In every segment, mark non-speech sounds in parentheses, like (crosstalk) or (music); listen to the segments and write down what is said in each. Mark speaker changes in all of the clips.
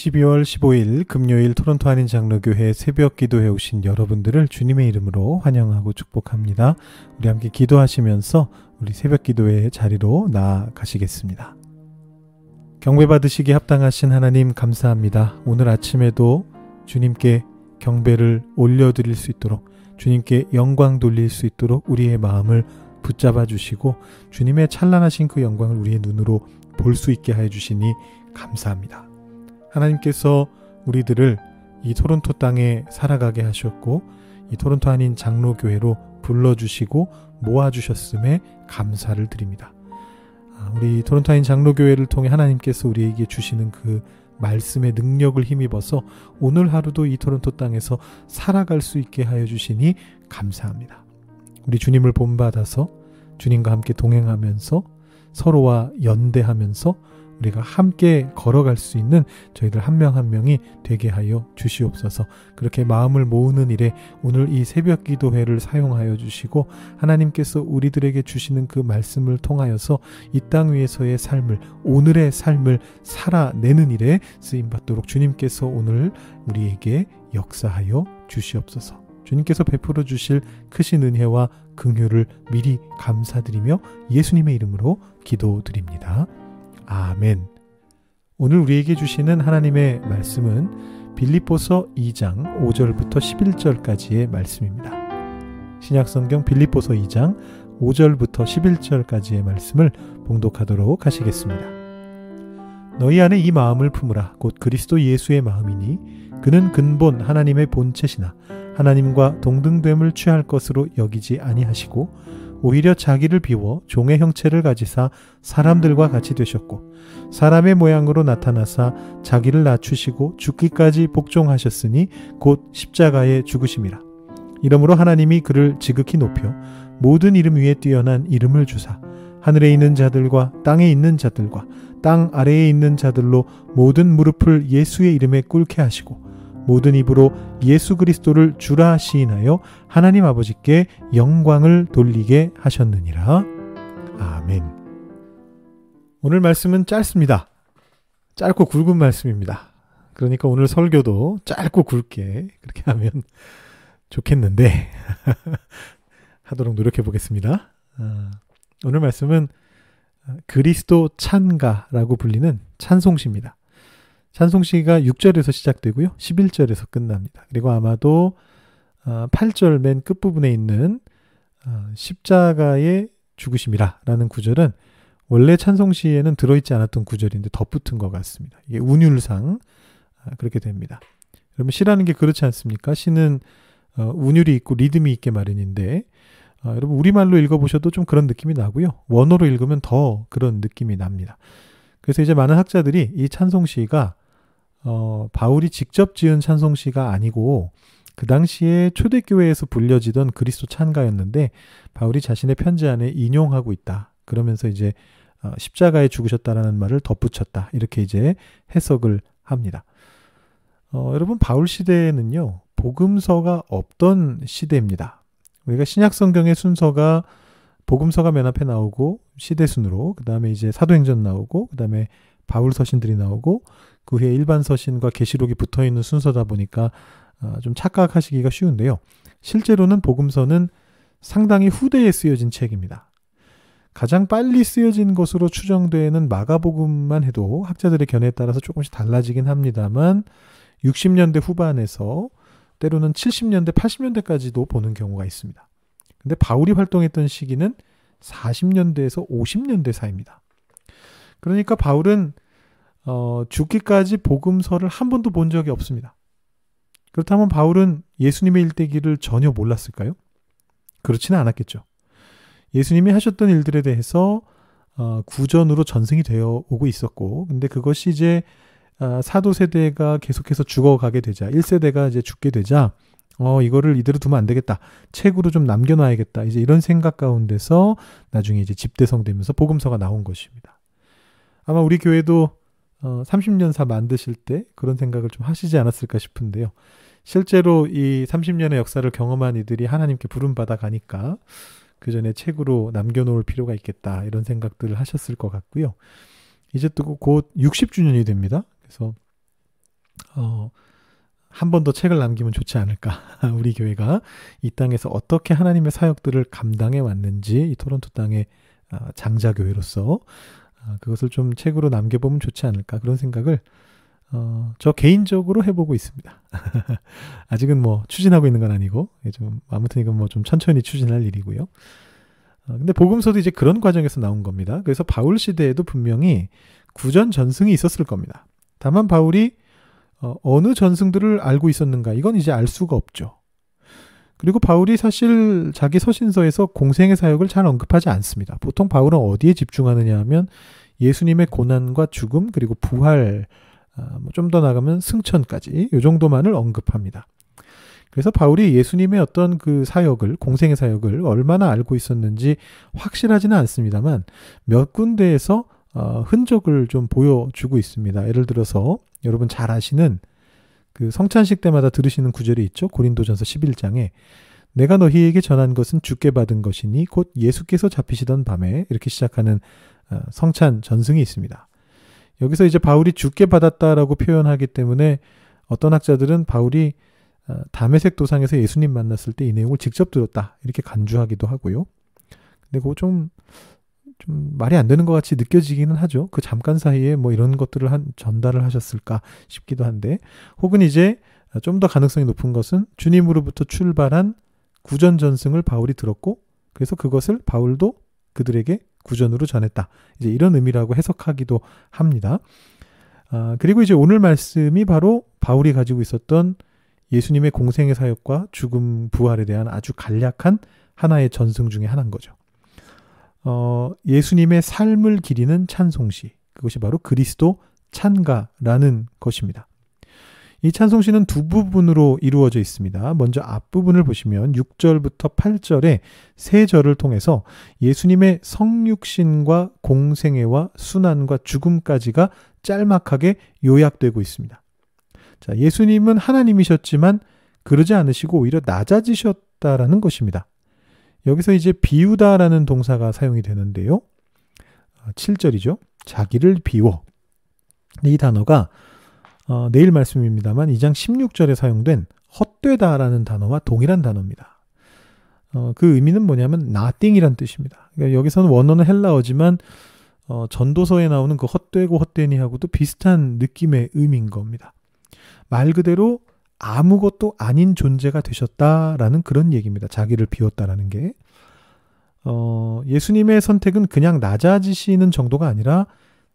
Speaker 1: 12월 15일 금요일 토론토 한인 장로교회 새벽 기도해 오신 여러분들을 주님의 이름으로 환영하고 축복합니다. 우리 함께 기도하시면서 우리 새벽 기도의 자리로 나아가시겠습니다. 경배 받으시기 합당하신 하나님 감사합니다. 오늘 아침에도 주님께 경배를 올려드릴 수 있도록 주님께 영광 돌릴 수 있도록 우리의 마음을 붙잡아 주시고 주님의 찬란하신 그 영광을 우리의 눈으로 볼 수 있게 하여 주시니 감사합니다. 하나님께서 우리들을 이 토론토 땅에 살아가게 하셨고 이 토론토 한인 장로교회로 불러주시고 모아주셨음에 감사를 드립니다. 아, 우리 토론토 한인 장로교회를 통해 하나님께서 우리에게 주시는 그 말씀의 능력을 힘입어서 오늘 하루도 이 토론토 땅에서 살아갈 수 있게 하여 주시니 감사합니다. 우리 주님을 본받아서 주님과 함께 동행하면서 서로와 연대하면서 우리가 함께 걸어갈 수 있는 저희들 한 명한 한 명이 되게 하여 주시옵소서. 그렇게 마음을 모으는 일에 오늘 이 새벽 기도회를 사용하여 주시고 하나님께서 우리들에게 주시는 그 말씀을 통하여서 이 땅 위에서의 삶을 오늘의 삶을 살아내는 일에 쓰임 받도록 주님께서 오늘 우리에게 역사하여 주시옵소서. 주님께서 베풀어 주실 크신 은혜와 긍휼을 미리 감사드리며 예수님의 이름으로 기도드립니다. 아멘. 오늘 우리에게 주시는 하나님의 말씀은 빌립보서 2장 5절부터 11절까지의 말씀입니다. 신약성경 빌립보서 2장 5절부터 11절까지의 말씀을 봉독하도록 하시겠습니다. 너희 안에 이 마음을 품으라 곧 그리스도 예수의 마음이니 그는 근본 하나님의 본체시나 하나님과 동등됨을 취할 것으로 여기지 아니하시고 오히려 자기를 비워 종의 형체를 가지사 사람들과 같이 되셨고 사람의 모양으로 나타나사 자기를 낮추시고 죽기까지 복종하셨으니 곧 십자가에 죽으심이라. 이러므로 하나님이 그를 지극히 높여 모든 이름 위에 뛰어난 이름을 주사 하늘에 있는 자들과 땅에 있는 자들과 땅 아래에 있는 자들로 모든 무릎을 예수의 이름에 꿇게 하시고 모든 입으로 예수 그리스도를 주라 시인하여 하나님 아버지께 영광을 돌리게 하셨느니라. 아멘. 오늘 말씀은 짧습니다. 짧고 굵은 말씀입니다. 그러니까 오늘 설교도 짧고 굵게 그렇게 하면 좋겠는데 (laughs) 하도록 노력해 보겠습니다. 아, 오늘 말씀은 그리스도 찬가라고 불리는 찬송시입니다. 찬송시가 6절에서 시작되고요. 11절에서 끝납니다. 그리고 아마도 8절 어, 맨 끝부분에 있는 어, 십자가의 죽으심이라 라는 구절은 원래 찬송시에는 들어있지 않았던 구절인데 덧붙은 것 같습니다. 이게 운율상 아, 그렇게 됩니다. 그러면 시라는 게 그렇지 않습니까? 시는 어, 운율이 있고 리듬이 있게 마련인데 여러분 우리말로 읽어보셔도 좀 그런 느낌이 나고요. 원어로 읽으면 더 그런 느낌이 납니다. 그래서 이제 많은 학자들이 이 찬송시가 어, 바울이 직접 지은 찬송시가 아니고 그 당시에 초대교회에서 불려지던 그리스도 찬가였는데 바울이 자신의 편지 안에 인용하고 있다. 그러면서 이제 어, 십자가에 죽으셨다라는 말을 덧붙였다. 이렇게 이제 해석을 합니다. 어, 여러분 바울 시대에는요 복음서가 없던 시대입니다. 우리가 신약 성경의 순서가 복음서가 맨 앞에 나오고 시대 순으로 그 다음에 이제 사도행전 나오고 그 다음에 바울 서신들이 나오고 그 후에 일반 서신과 계시록이 붙어 있는 순서다 보니까 어, 좀 착각하시기가 쉬운데요. 실제로는 복음서는 상당히 후대에 쓰여진 책입니다. 가장 빨리 쓰여진 것으로 추정되는 마가복음만 해도 학자들의 견해에 따라서 조금씩 달라지긴 합니다만 60년대 후반에서 때로는 70년대, 80년대까지도 보는 경우가 있습니다. 근데 바울이 활동했던 시기는 40년대에서 50년대 사이입니다. 그러니까 바울은 어, 죽기까지 복음서를 한 번도 본 적이 없습니다. 그렇다면 바울은 예수님의 일대기를 전혀 몰랐을까요? 그렇지는 않았겠죠. 예수님이 하셨던 일들에 대해서 어, 구전으로 전승이 되어 오고 있었고, 근데 그것이 이제 어, 사도 세대가 계속해서 죽어가게 되자, 1세대가 이제 죽게 되자, 어, 이거를 이대로 두면 안 되겠다. 책으로 좀 남겨놔야겠다. 이제 이런 생각 가운데서 나중에 이제 집대성 되면서 복음서가 나온 것입니다. 아마 우리 교회도 어, 30년사 만드실 때 그런 생각을 좀 하시지 않았을까 싶은데요. 실제로 이 30년의 역사를 경험한 이들이 하나님께 부름받아 가니까 그 전에 책으로 남겨놓을 필요가 있겠다 이런 생각들을 하셨을 것 같고요. 이제 또 곧 60주년이 됩니다. 그래서 어, 한 번 더 책을 남기면 좋지 않을까. (laughs) 우리 교회가 이 땅에서 어떻게 하나님의 사역들을 감당해 왔는지 이 토론토 땅의 어, 장자교회로서 어, 그것을 좀 책으로 남겨보면 좋지 않을까 그런 생각을 어, 저 개인적으로 해보고 있습니다. (laughs) 아직은 뭐 추진하고 있는 건 아니고 좀 아무튼 이건 뭐 좀 천천히 추진할 일이고요. 어, 근데 복음서도 이제 그런 과정에서 나온 겁니다. 그래서 바울 시대에도 분명히 구전 전승이 있었을 겁니다. 다만 바울이 어, 어느 전승들을 알고 있었는가 이건 이제 알 수가 없죠. 그리고 바울이 사실 자기 서신서에서 공생의 사역을 잘 언급하지 않습니다. 보통 바울은 어디에 집중하느냐 하면 예수님의 고난과 죽음 그리고 부활 아, 뭐 좀더 나가면 승천까지 이 정도만을 언급합니다. 그래서 바울이 예수님의 어떤 그 사역을 공생의 사역을 얼마나 알고 있었는지 확실하지는 않습니다만 몇 군데에서 어, 흔적을 좀 보여주고 있습니다. 예를 들어서 여러분 잘 아시는 그 성찬식 때마다 들으시는 구절이 있죠. 고린도전서 11장에 내가 너희에게 전한 것은 주께 받은 것이니 곧 예수께서 잡히시던 밤에 이렇게 시작하는 어, 성찬 전승이 있습니다. 여기서 이제 바울이 주께 받았다라고 표현하기 때문에 어떤 학자들은 바울이 어, 담에색 도상에서 예수님 만났을 때 이 내용을 직접 들었다 이렇게 간주하기도 하고요. 근데 그거 좀, 좀 말이 안 되는 것 같이 느껴지기는 하죠. 그 잠깐 사이에 뭐 이런 것들을 한 전달을 하셨을까 싶기도 한데 혹은 이제 좀 더 가능성이 높은 것은 주님으로부터 출발한 구전 전승을 바울이 들었고 그래서 그것을 바울도 그들에게 구전으로 전했다. 이제 이런 의미라고 해석하기도 합니다. 아, 그리고 이제 오늘 말씀이 바로 바울이 가지고 있었던 예수님의 공생의 사역과 죽음 부활에 대한 아주 간략한 하나의 전승 중의 하나인 거죠. 어, 예수님의 삶을 기리는 찬송시. 그것이 바로 그리스도 찬가라는 것입니다. 이 찬송시는 두 부분으로 이루어져 있습니다. 먼저 앞부분을 보시면 6절부터 8절에 세 절을 통해서 예수님의 성육신과 공생애와 순환과 죽음까지가 짤막하게 요약되고 있습니다. 자, 예수님은 하나님이셨지만 그러지 않으시고 오히려 낮아지셨다라는 것입니다. 여기서 이제 비우다라는 동사가 사용이 되는데요. 7절이죠. 자기를 비워. 이 단어가 어, 내일 말씀입니다만 2장 16절에 사용된 헛되다라는 단어와 동일한 단어입니다. 어, 그 의미는 뭐냐면 nothing이란 뜻입니다. 그러니까 여기서는 원어는 헬라어지만 어, 전도서에 나오는 그 헛되고 헛되니하고도 비슷한 느낌의 의미인 겁니다. 말 그대로 아무것도 아닌 존재가 되셨다라는 그런 얘기입니다. 자기를 비웠다라는 게. 어, 예수님의 선택은 그냥 낮아지시는 정도가 아니라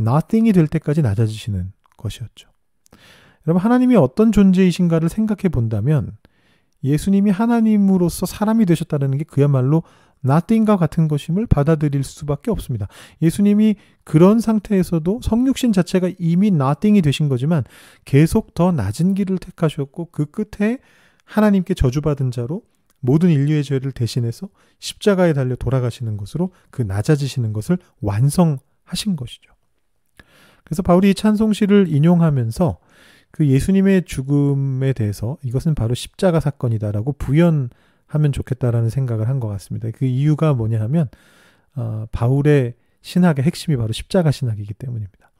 Speaker 1: nothing이 될 때까지 낮아지시는 것이었죠. 여러분, 하나님이 어떤 존재이신가를 생각해 본다면 예수님이 하나님으로서 사람이 되셨다는 게 그야말로 nothing과 같은 것임을 받아들일 수밖에 없습니다. 예수님이 그런 상태에서도 성육신 자체가 이미 nothing이 되신 거지만 계속 더 낮은 길을 택하셨고 그 끝에 하나님께 저주받은 자로 모든 인류의 죄를 대신해서 십자가에 달려 돌아가시는 것으로 그 낮아지시는 것을 완성하신 것이죠. 그래서 바울이 찬송시를 인용하면서 그 예수님의 죽음에 대해서 이것은 바로 십자가 사건이다라고 부연 하면 좋겠다라는 생각을 한 것 같습니다. 그 이유가 뭐냐 하면 어, 바울의 신학의 핵심이 바로 십자가 신학이기 때문입니다.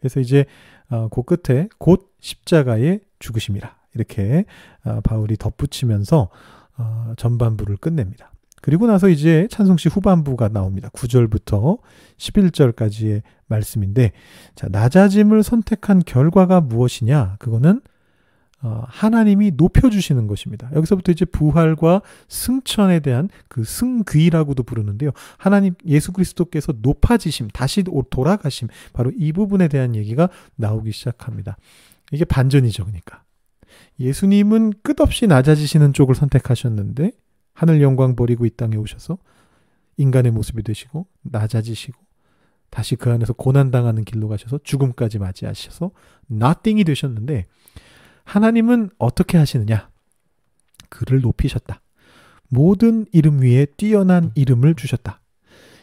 Speaker 1: 그래서 이제 어, 그 끝에 곧 십자가의 죽으심이라 이렇게 어, 바울이 덧붙이면서 어, 전반부를 끝냅니다. 그리고 나서 이제 찬송시 후반부가 나옵니다. 9절부터 11절까지의 말씀인데, 자, 낮아짐을 선택한 결과가 무엇이냐? 그거는, 어, 하나님이 높여주시는 것입니다. 여기서부터 이제 부활과 승천에 대한 그 승귀라고도 부르는데요. 하나님, 예수 그리스도께서 높아지심, 다시 돌아가심, 바로 이 부분에 대한 얘기가 나오기 시작합니다. 이게 반전이죠, 그러니까. 예수님은 끝없이 낮아지시는 쪽을 선택하셨는데, 하늘 영광 버리고 이 땅에 오셔서 인간의 모습이 되시고 낮아지시고 다시 그 안에서 고난당하는 길로 가셔서 죽음까지 맞이하셔서 nothing이 되셨는데 하나님은 어떻게 하시느냐? 그를 높이셨다. 모든 이름 위에 뛰어난 이름을 주셨다.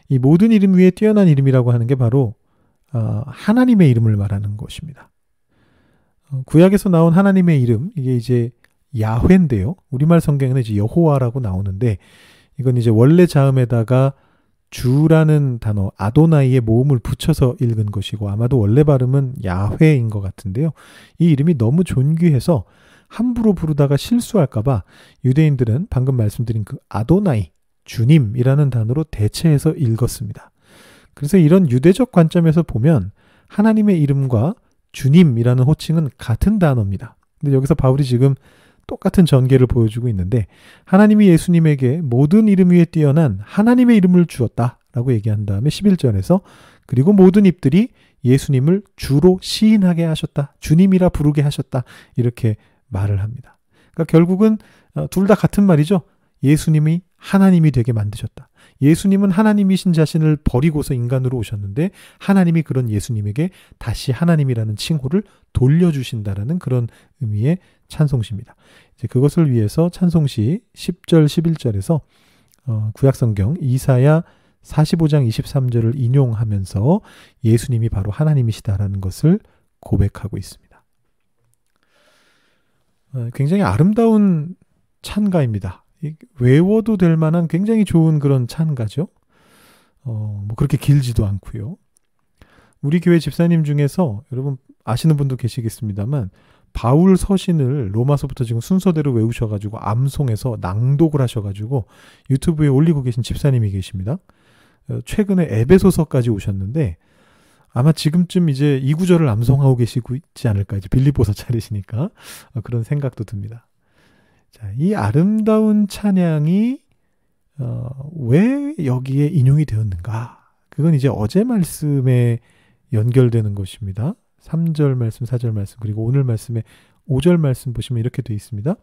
Speaker 1: 이 모든 이름 위에 뛰어난 이름이라고 하는 게 바로 어, 하나님의 이름을 말하는 것입니다. 어, 구약에서 나온 하나님의 이름 이게 이제 야훼인데요. 우리말 성경에는 이제 여호와라고 나오는데 이건 이제 원래 자음에다가 주라는 단어 아도나이의 모음을 붙여서 읽은 것이고 아마도 원래 발음은 야훼인 것 같은데요. 이 이름이 너무 존귀해서 함부로 부르다가 실수할까봐 유대인들은 방금 말씀드린 그 아도나이 주님이라는 단어로 대체해서 읽었습니다. 그래서 이런 유대적 관점에서 보면 하나님의 이름과 주님이라는 호칭은 같은 단어입니다. 근데 여기서 바울이 지금 똑같은 전개를 보여주고 있는데 하나님이 예수님에게 모든 이름 위에 뛰어난 하나님의 이름을 주었다 라고 얘기한 다음에 11절에서 그리고 모든 입들이 예수님을 주로 시인하게 하셨다. 주님이라 부르게 하셨다. 이렇게 말을 합니다. 그러니까 결국은 어, 둘다 같은 말이죠. 예수님이 하나님이 되게 만드셨다. 예수님은 하나님이신 자신을 버리고서 인간으로 오셨는데 하나님이 그런 예수님에게 다시 하나님이라는 칭호를 돌려주신다라는 그런 의미의 찬송시입니다. 이제 그것을 위해서 찬송시 10절 11절에서 어, 구약성경 이사야 45장 23절을 인용하면서 예수님이 바로 하나님이시다라는 것을 고백하고 있습니다. 어, 굉장히 아름다운 찬가입니다. 외워도 될 만한 굉장히 좋은 그런 찬가죠. 어, 뭐 그렇게 길지도 않고요. 우리 교회 집사님 중에서 여러분 아시는 분도 계시겠습니다만 바울 서신을 로마서부터 지금 순서대로 외우셔가지고 암송해서 낭독을 하셔가지고 유튜브에 올리고 계신 집사님이 계십니다. 어, 최근에 에베소서까지 오셨는데 아마 지금쯤 이제 이 구절을 암송하고 계시고 있지 않을까 이제 빌립보서 차리시니까 어, 그런 생각도 듭니다. 자, 이 아름다운 찬양이 어, 왜 여기에 인용이 되었는가? 그건 이제 어제 말씀에 연결되는 것입니다. 3절 말씀, 4절 말씀, 그리고 오늘 말씀에 5절 말씀 보시면 이렇게 되어 있습니다.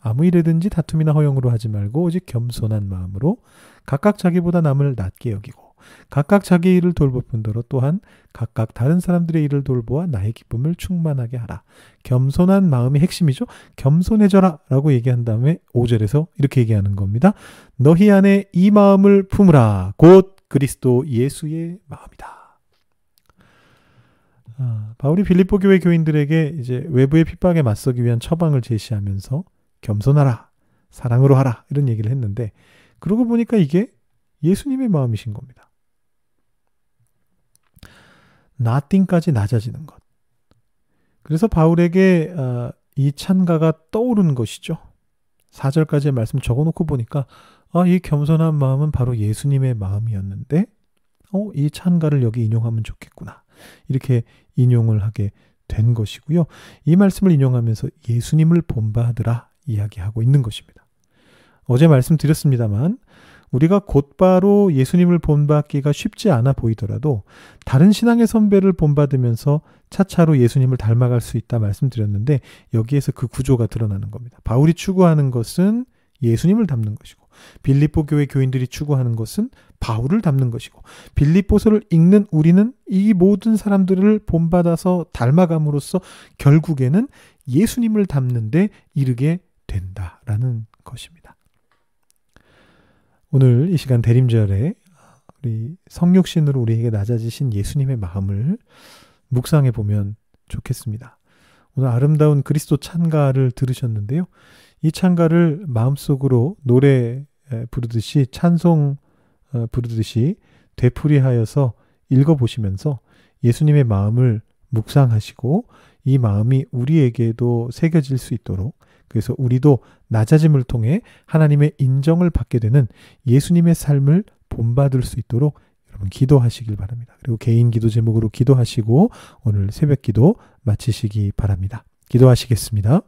Speaker 1: 아무 일에든지 다툼이나 허용으로 하지 말고 오직 겸손한 마음으로 각각 자기보다 남을 낮게 여기고 각각 자기 일을 돌볼 뿐더러 또한 각각 다른 사람들의 일을 돌보아 나의 기쁨을 충만하게 하라. 겸손한 마음이 핵심이죠. 겸손해져라 라고 얘기한 다음에 5절에서 이렇게 얘기하는 겁니다. 너희 안에 이 마음을 품으라. 곧 그리스도 예수의 마음이다. 아, 바울이 빌립보 교회 교인들에게 이제 외부의 핍박에 맞서기 위한 처방을 제시하면서 겸손하라, 사랑으로 하라 이런 얘기를 했는데 그러고 보니까 이게 예수님의 마음이신 겁니다. nothing까지 낮아지는 것. 그래서 바울에게 어, 이 찬가가 떠오르는 것이죠. 4절까지의 말씀 적어놓고 보니까 아, 이 겸손한 마음은 바로 예수님의 마음이었는데 어, 이 찬가를 여기 인용하면 좋겠구나. 이렇게 인용을 하게 된 것이고요. 이 말씀을 인용하면서 예수님을 본받으라 이야기하고 있는 것입니다. 어제 말씀드렸습니다만 우리가 곧바로 예수님을 본받기가 쉽지 않아 보이더라도 다른 신앙의 선배를 본받으면서 차차로 예수님을 닮아갈 수 있다 말씀드렸는데 여기에서 그 구조가 드러나는 겁니다. 바울이 추구하는 것은 예수님을 닮는 것이고 빌립보 교회 교인들이 추구하는 것은 바울을 닮는 것이고 빌립보서를 읽는 우리는 이 모든 사람들을 본받아서 닮아감으로써 결국에는 예수님을 닮는데 이르게 된다라는 것입니다. 오늘 이 시간 대림절에 우리 성육신으로 우리에게 낮아지신 예수님의 마음을 묵상해 보면 좋겠습니다. 오늘 아름다운 그리스도 찬가를 들으셨는데요. 이 찬가를 마음속으로 노래 부르듯이 찬송 어, 부르듯이 되풀이하여서 읽어보시면서 예수님의 마음을 묵상하시고 이 마음이 우리에게도 새겨질 수 있도록 그래서 우리도 낮아짐을 통해 하나님의 인정을 받게 되는 예수님의 삶을 본받을 수 있도록 여러분 기도하시길 바랍니다. 그리고 개인 기도 제목으로 기도하시고 오늘 새벽 기도 마치시기 바랍니다. 기도하시겠습니다.